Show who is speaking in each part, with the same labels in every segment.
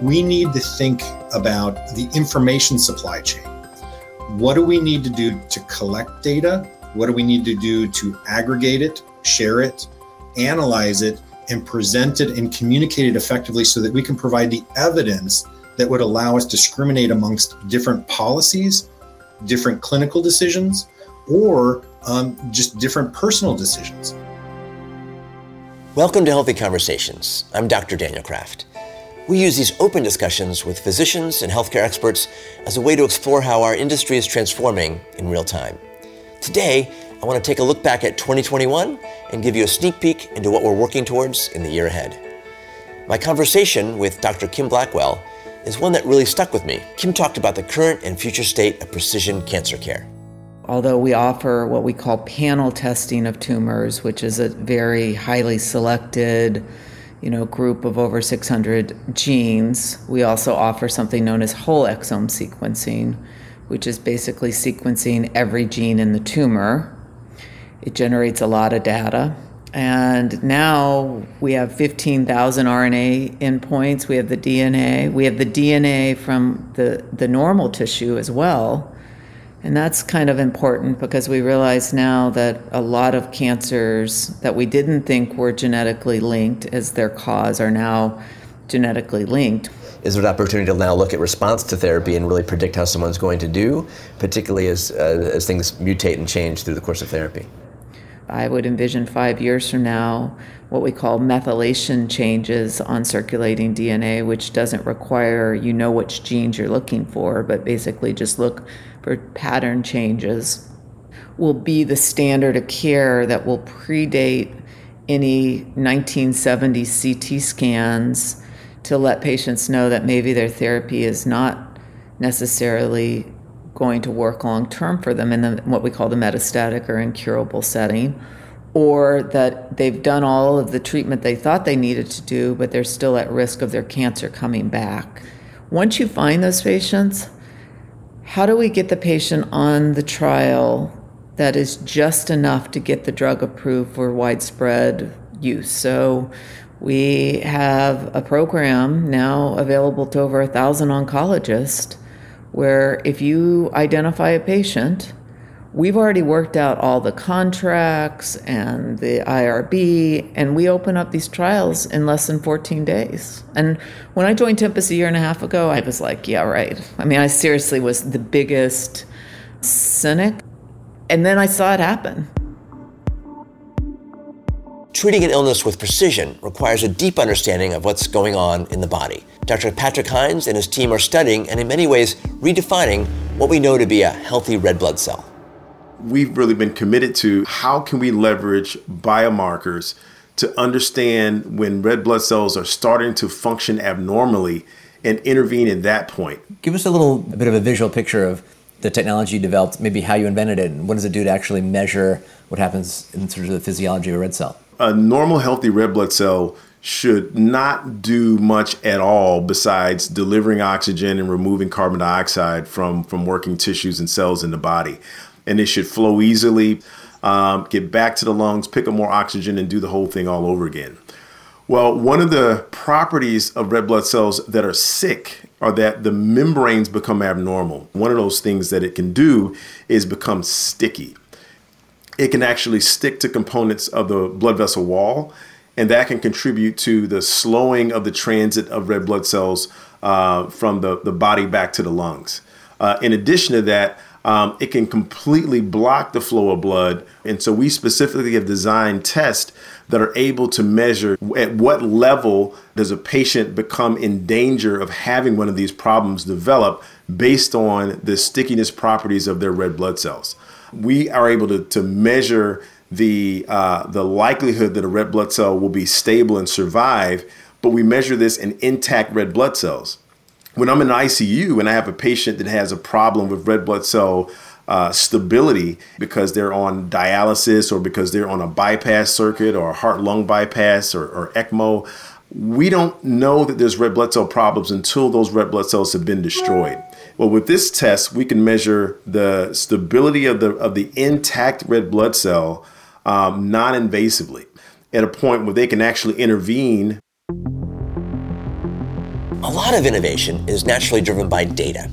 Speaker 1: we need to think about the information supply chain. What do we need to do to collect data? What do we need to do to aggregate it, share it, analyze it, and present it and communicate it effectively so that we can provide the evidence that would allow us to discriminate amongst different policies, different clinical decisions, or um, just different personal decisions.
Speaker 2: Welcome to Healthy Conversations. I'm Dr. Daniel Kraft. We use these open discussions with physicians and healthcare experts as a way to explore how our industry is transforming in real time. Today, I want to take a look back at 2021 and give you a sneak peek into what we're working towards in the year ahead. My conversation with Dr. Kim Blackwell is one that really stuck with me. Kim talked about the current and future state of precision cancer care.
Speaker 3: Although we offer what we call panel testing of tumors, which is a very highly selected you know, group of over 600 genes, we also offer something known as whole exome sequencing, which is basically sequencing every gene in the tumor. It generates a lot of data. And now we have 15,000 RNA endpoints. We have the DNA. We have the DNA from the, the normal tissue as well. And that's kind of important because we realize now that a lot of cancers that we didn't think were genetically linked as their cause are now genetically linked.
Speaker 2: Is there an opportunity to now look at response to therapy and really predict how someone's going to do, particularly as, uh, as things mutate and change through the course of therapy?
Speaker 3: I would envision five years from now what we call methylation changes on circulating DNA, which doesn't require you know which genes you're looking for, but basically just look for pattern changes, will be the standard of care that will predate any 1970 CT scans to let patients know that maybe their therapy is not necessarily going to work long term for them in the, what we call the metastatic or incurable setting, or that they've done all of the treatment they thought they needed to do, but they're still at risk of their cancer coming back. Once you find those patients, how do we get the patient on the trial that is just enough to get the drug approved for widespread use? So we have a program now available to over a thousand oncologists where if you identify a patient, we've already worked out all the contracts and the IRB, and we open up these trials in less than 14 days. And when I joined Tempus a year and a half ago, I was like, yeah, right. I mean, I seriously was the biggest cynic. And then I saw it happen.
Speaker 2: Treating an illness with precision requires a deep understanding of what's going on in the body. Dr. Patrick Hines and his team are studying and, in many ways, redefining what we know to be a healthy red blood cell.
Speaker 4: We've really been committed to how can we leverage biomarkers to understand when red blood cells are starting to function abnormally and intervene at that point.
Speaker 2: Give us a little a bit of a visual picture of the technology you developed, maybe how you invented it, and what does it do to actually measure what happens in sort of the physiology of a red cell?
Speaker 4: A normal, healthy red blood cell should not do much at all besides delivering oxygen and removing carbon dioxide from, from working tissues and cells in the body. And it should flow easily, um, get back to the lungs, pick up more oxygen, and do the whole thing all over again. Well, one of the properties of red blood cells that are sick are that the membranes become abnormal. One of those things that it can do is become sticky. It can actually stick to components of the blood vessel wall and that can contribute to the slowing of the transit of red blood cells uh, from the, the body back to the lungs. Uh, in addition to that, um, it can completely block the flow of blood. And so we specifically have designed tests that are able to measure at what level does a patient become in danger of having one of these problems develop based on the stickiness properties of their red blood cells. We are able to, to measure the uh, the likelihood that a red blood cell will be stable and survive, but we measure this in intact red blood cells. When I'm in ICU and I have a patient that has a problem with red blood cell uh, stability because they're on dialysis or because they're on a bypass circuit or a heart lung bypass or, or ECMO, we don't know that there's red blood cell problems until those red blood cells have been destroyed. Well, with this test, we can measure the stability of the of the intact red blood cell um, non invasively at a point where they can actually intervene.
Speaker 2: A lot of innovation is naturally driven by data.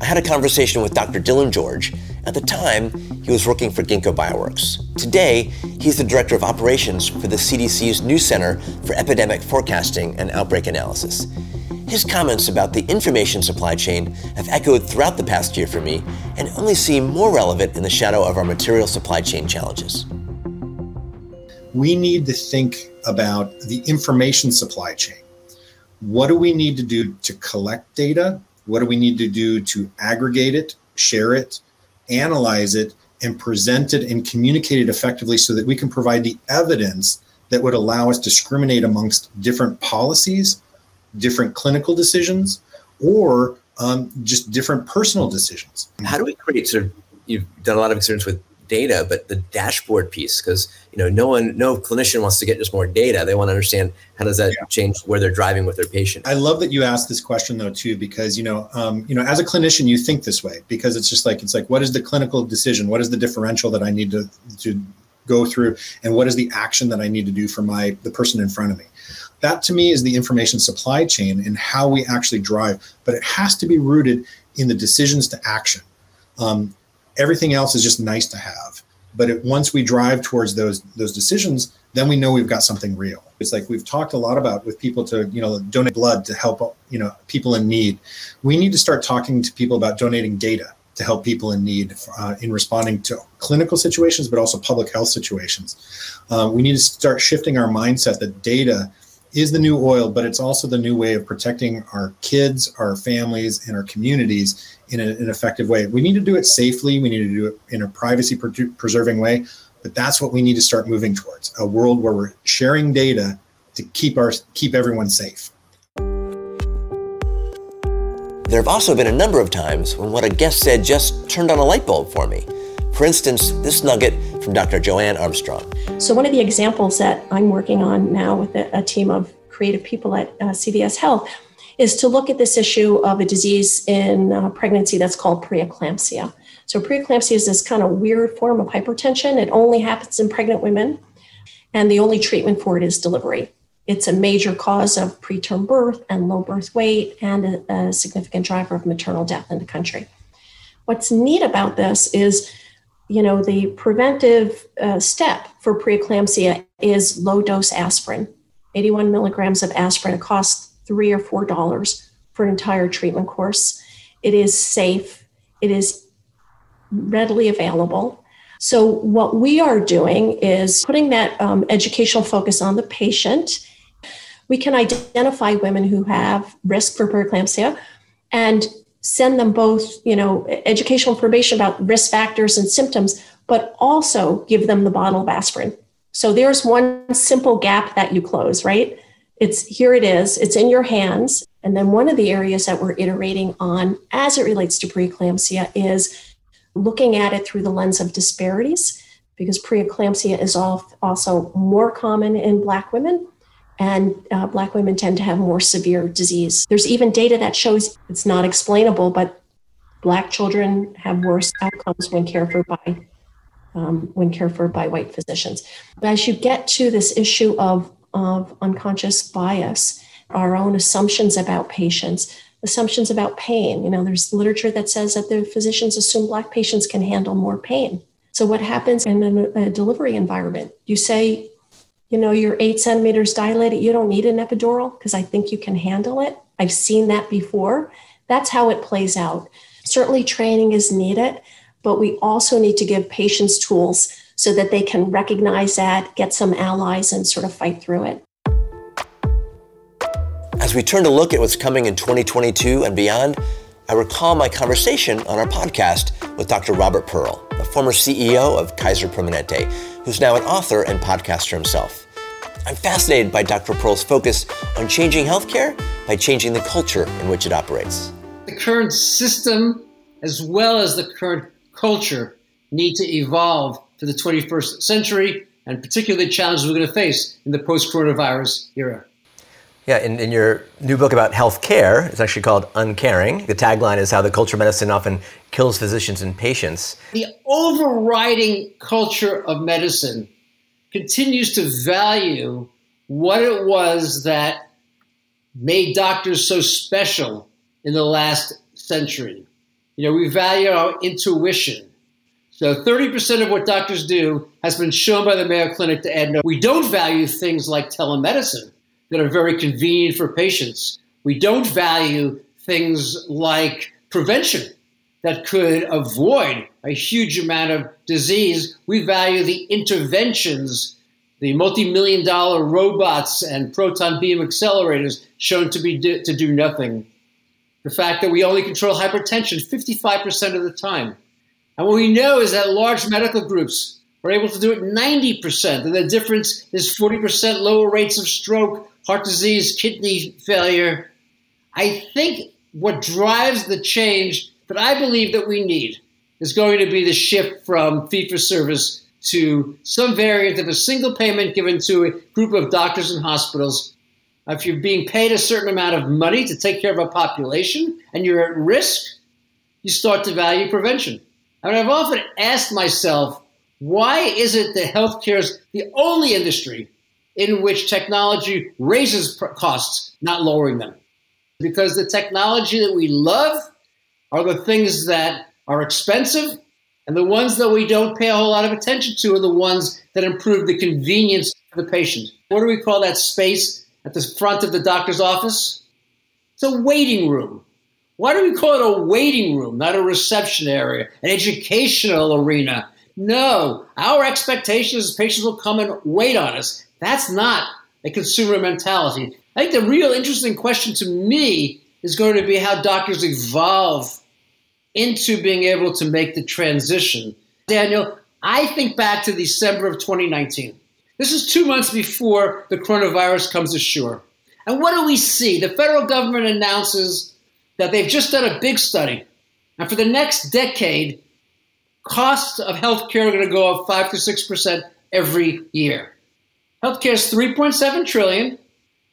Speaker 2: I had a conversation with Dr. Dylan George. At the time, he was working for Ginkgo Bioworks. Today, he's the director of operations for the CDC's new Center for Epidemic Forecasting and Outbreak Analysis. His comments about the information supply chain have echoed throughout the past year for me and only seem more relevant in the shadow of our material supply chain challenges.
Speaker 1: We need to think about the information supply chain. What do we need to do to collect data? What do we need to do to aggregate it, share it, analyze it, and present it and communicate it effectively so that we can provide the evidence that would allow us to discriminate amongst different policies different clinical decisions or um, just different personal decisions.
Speaker 2: How do we create sort of, you've done a lot of experience with data, but the dashboard piece, because you know, no one, no clinician wants to get just more data. They want to understand how does that yeah. change where they're driving with their patient.
Speaker 1: I love that you asked this question though too, because you know, um, you know, as a clinician, you think this way because it's just like it's like, what is the clinical decision? What is the differential that I need to to go through, and what is the action that I need to do for my the person in front of me? That to me is the information supply chain and how we actually drive. But it has to be rooted in the decisions to action. Um, everything else is just nice to have. But it, once we drive towards those those decisions, then we know we've got something real. It's like we've talked a lot about with people to you know donate blood to help you know people in need. We need to start talking to people about donating data to help people in need uh, in responding to clinical situations, but also public health situations. Uh, we need to start shifting our mindset that data is the new oil, but it's also the new way of protecting our kids, our families, and our communities in a, an effective way. We need to do it safely. We need to do it in a privacy preserving way, but that's what we need to start moving towards a world where we're sharing data to keep our keep everyone safe.
Speaker 2: There have also been a number of times when what a guest said just turned on a light bulb for me. For instance, this nugget from Dr. Joanne Armstrong.
Speaker 5: So, one of the examples that I'm working on now with a, team of creative people at uh, CVS Health is to look at this issue of a disease in uh, pregnancy that's called preeclampsia. So, preeclampsia is this kind of weird form of hypertension. It only happens in pregnant women, and the only treatment for it is delivery. It's a major cause of preterm birth and low birth weight, and a, a significant driver of maternal death in the country. What's neat about this is you know, the preventive uh, step for preeclampsia is low dose aspirin. 81 milligrams of aspirin costs three or four dollars for an entire treatment course. It is safe. It is readily available. So, what we are doing is putting that um, educational focus on the patient. We can identify women who have risk for preeclampsia and send them both, you know, educational information about risk factors and symptoms, but also give them the bottle of aspirin. So there's one simple gap that you close, right? It's here it is, it's in your hands. And then one of the areas that we're iterating on as it relates to preeclampsia is looking at it through the lens of disparities, because preeclampsia is also more common in Black women and uh, black women tend to have more severe disease. There's even data that shows it's not explainable but black children have worse outcomes when cared for by um, when cared for by white physicians. But as you get to this issue of of unconscious bias our own assumptions about patients assumptions about pain you know there's literature that says that the physicians assume black patients can handle more pain. So what happens in a, a delivery environment? You say you know, you're eight centimeters dilated, you don't need an epidural because I think you can handle it. I've seen that before. That's how it plays out. Certainly, training is needed, but we also need to give patients tools so that they can recognize that, get some allies, and sort of fight through it.
Speaker 2: As we turn to look at what's coming in 2022 and beyond, I recall my conversation on our podcast with Dr. Robert Pearl, the former CEO of Kaiser Permanente, who's now an author and podcaster himself. I'm fascinated by Dr. Pearl's focus on changing healthcare by changing the culture in which it operates.
Speaker 6: The current system, as well as the current culture, need to evolve for the 21st century and particularly challenges we're going to face in the post coronavirus era.
Speaker 2: Yeah, in, in your new book about health care, it's actually called Uncaring. The tagline is how the culture of medicine often kills physicians and patients.
Speaker 6: The overriding culture of medicine continues to value what it was that made doctors so special in the last century. You know, we value our intuition. So 30% of what doctors do has been shown by the Mayo Clinic to add no. We don't value things like telemedicine that are very convenient for patients. We don't value things like prevention that could avoid a huge amount of disease. We value the interventions, the multi-million dollar robots and proton beam accelerators shown to be to do nothing. The fact that we only control hypertension 55% of the time. And what we know is that large medical groups are able to do it 90%, and the difference is 40% lower rates of stroke, heart disease, kidney failure. I think what drives the change that I believe that we need is going to be the shift from fee for service to some variant of a single payment given to a group of doctors and hospitals. If you're being paid a certain amount of money to take care of a population and you're at risk, you start to value prevention. I mean, I've often asked myself, why is it that healthcare is the only industry in which technology raises costs, not lowering them? Because the technology that we love are the things that are expensive, and the ones that we don't pay a whole lot of attention to are the ones that improve the convenience of the patient. What do we call that space at the front of the doctor's office? It's a waiting room. Why do we call it a waiting room, not a reception area, an educational arena? No, our expectation is patients will come and wait on us. That's not a consumer mentality. I think the real interesting question to me is going to be how doctors evolve into being able to make the transition. Daniel, I think back to December of 2019. This is two months before the coronavirus comes ashore. And what do we see? The federal government announces that they've just done a big study. And for the next decade, costs of healthcare are going to go up 5 to 6% every year. Healthcare is 3.7 trillion.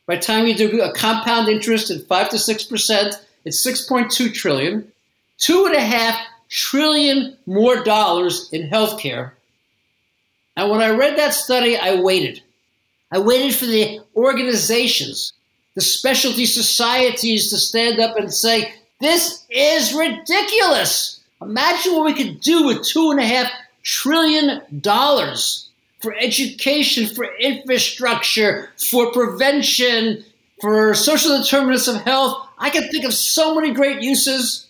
Speaker 6: By the time you do a compound interest at 5 to 6%, it's 6.2 trillion. Two and a half trillion more dollars in healthcare. And when I read that study, I waited. I waited for the organizations, the specialty societies to stand up and say, this is ridiculous. Imagine what we could do with two and a half trillion dollars for education, for infrastructure, for prevention, for social determinants of health. I can think of so many great uses,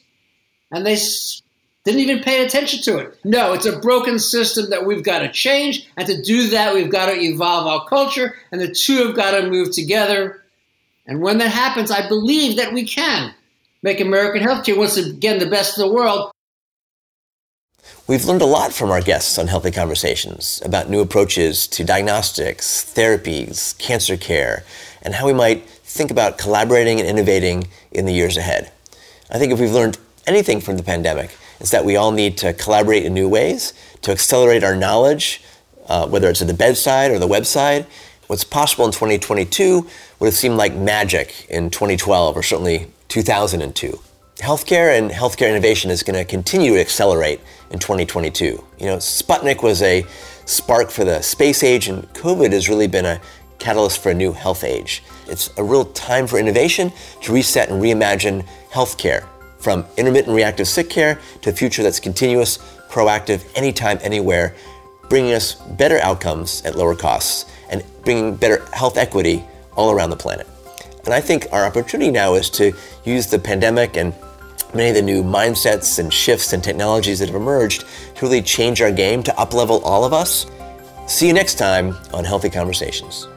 Speaker 6: and they didn't even pay attention to it. No, it's a broken system that we've got to change, and to do that, we've got to evolve our culture, and the two have got to move together. And when that happens, I believe that we can make American healthcare once again the best in the world
Speaker 2: We've learned a lot from our guests on Healthy Conversations about new approaches to diagnostics, therapies, cancer care, and how we might think about collaborating and innovating in the years ahead. I think if we've learned anything from the pandemic, it's that we all need to collaborate in new ways to accelerate our knowledge, uh, whether it's at the bedside or the website. What's possible in 2022 would have seemed like magic in 2012 or certainly 2002 healthcare and healthcare innovation is going to continue to accelerate in 2022. You know, Sputnik was a spark for the space age, and COVID has really been a catalyst for a new health age. It's a real time for innovation to reset and reimagine healthcare from intermittent reactive sick care to a future that's continuous, proactive, anytime, anywhere, bringing us better outcomes at lower costs and bringing better health equity all around the planet. And I think our opportunity now is to use the pandemic and many of the new mindsets and shifts and technologies that have emerged to really change our game, to uplevel all of us. See you next time on Healthy Conversations.